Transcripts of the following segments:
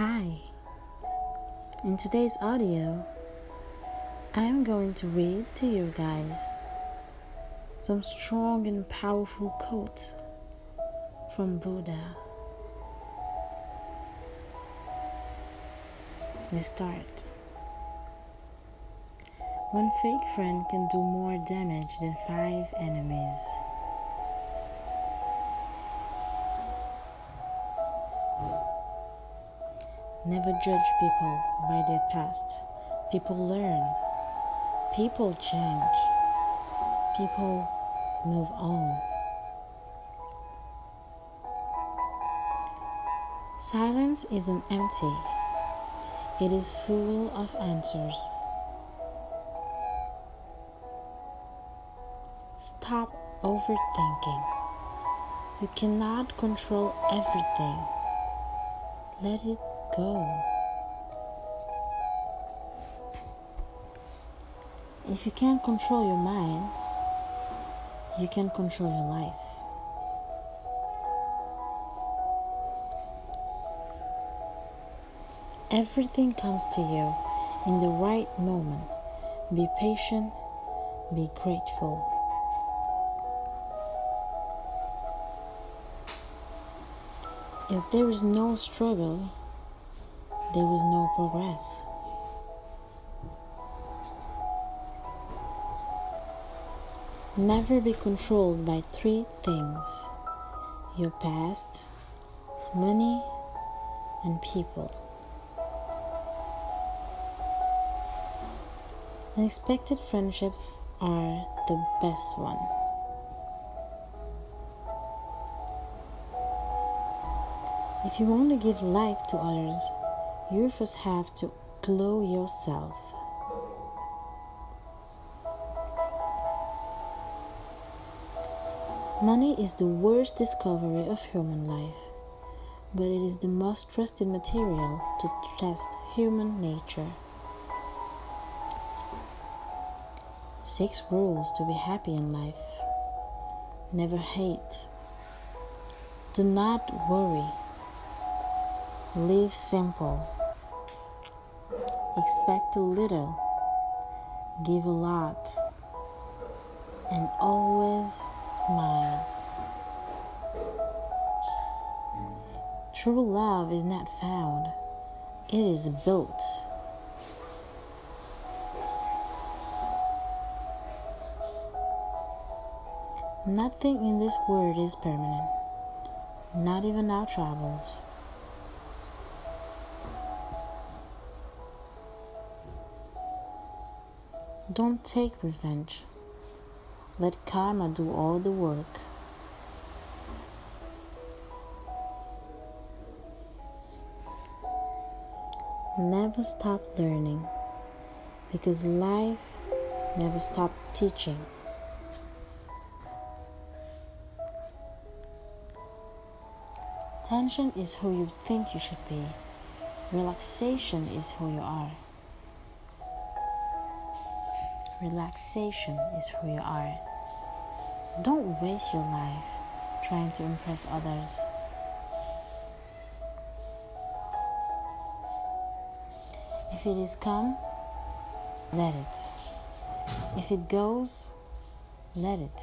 Hi. In today's audio, I'm going to read to you guys some strong and powerful quotes from Buddha. Let's start. One fake friend can do more damage than five enemies. Never judge people by their past. People learn. People change. People move on. Silence isn't empty, it is full of answers. Stop overthinking. You cannot control everything. Let it go. If you can't control your mind, you can control your life. Everything comes to you in the right moment. Be patient, be grateful. If there is no struggle, there is no progress. Never be controlled by three things your past, money, and people. Unexpected friendships are the best one. If you want to give life to others, you first have to glow yourself. Money is the worst discovery of human life, but it is the most trusted material to test human nature. Six rules to be happy in life. Never hate. Do not worry. Live simple. Expect a little. Give a lot. And always smile. True love is not found, it is built. Nothing in this world is permanent, not even our troubles. Don't take revenge. Let karma do all the work. Never stop learning because life never stops teaching. Tension is who you think you should be. Relaxation is who you are. Relaxation is who you are. Don't waste your life trying to impress others. If it is come, let it. If it goes, let it.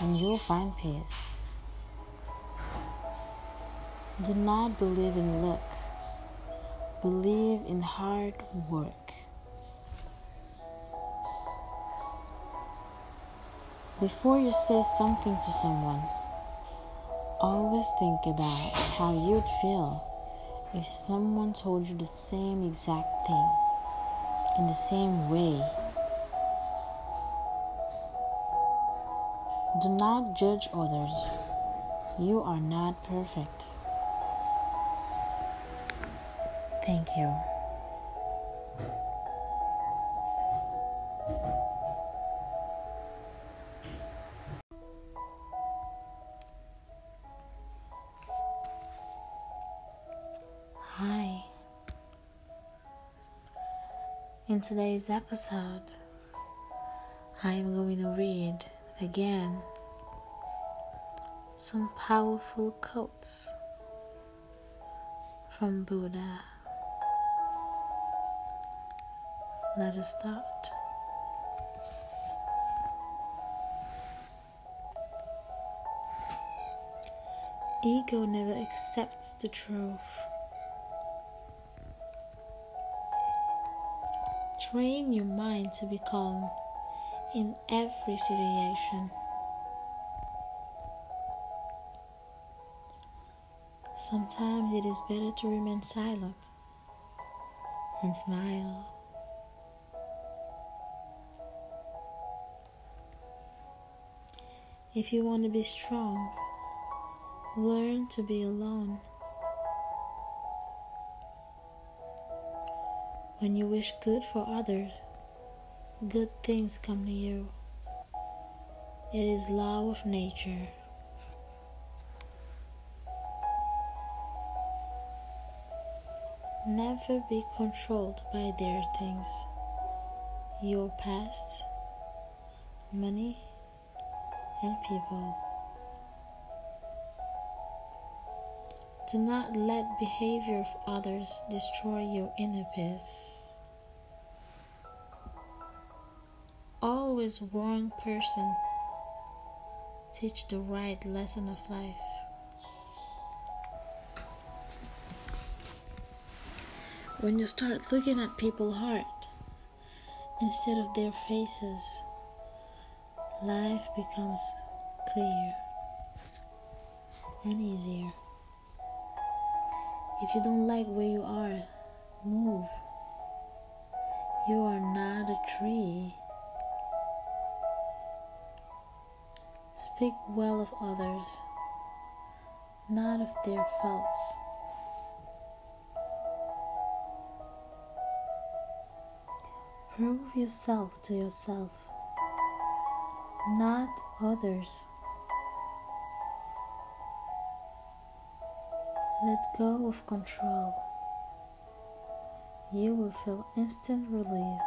And you'll find peace. Do not believe in luck. Believe in hard work. Before you say something to someone, always think about how you'd feel if someone told you the same exact thing in the same way. Do not judge others. You are not perfect. Thank you. In today's episode, I am going to read again some powerful quotes from Buddha. Let us start. Ego never accepts the truth. Train your mind to be calm in every situation. Sometimes it is better to remain silent and smile. If you want to be strong, learn to be alone. When you wish good for others, good things come to you. It is law of nature. Never be controlled by their things, your past, money, and people. Do not let behavior of others destroy your inner peace. Always wrong person teach the right lesson of life. When you start looking at people's heart instead of their faces, life becomes clear and easier. If you don't like where you are, move. You are not a tree. Speak well of others, not of their faults. Prove yourself to yourself, not others. Let go of control. You will feel instant relief.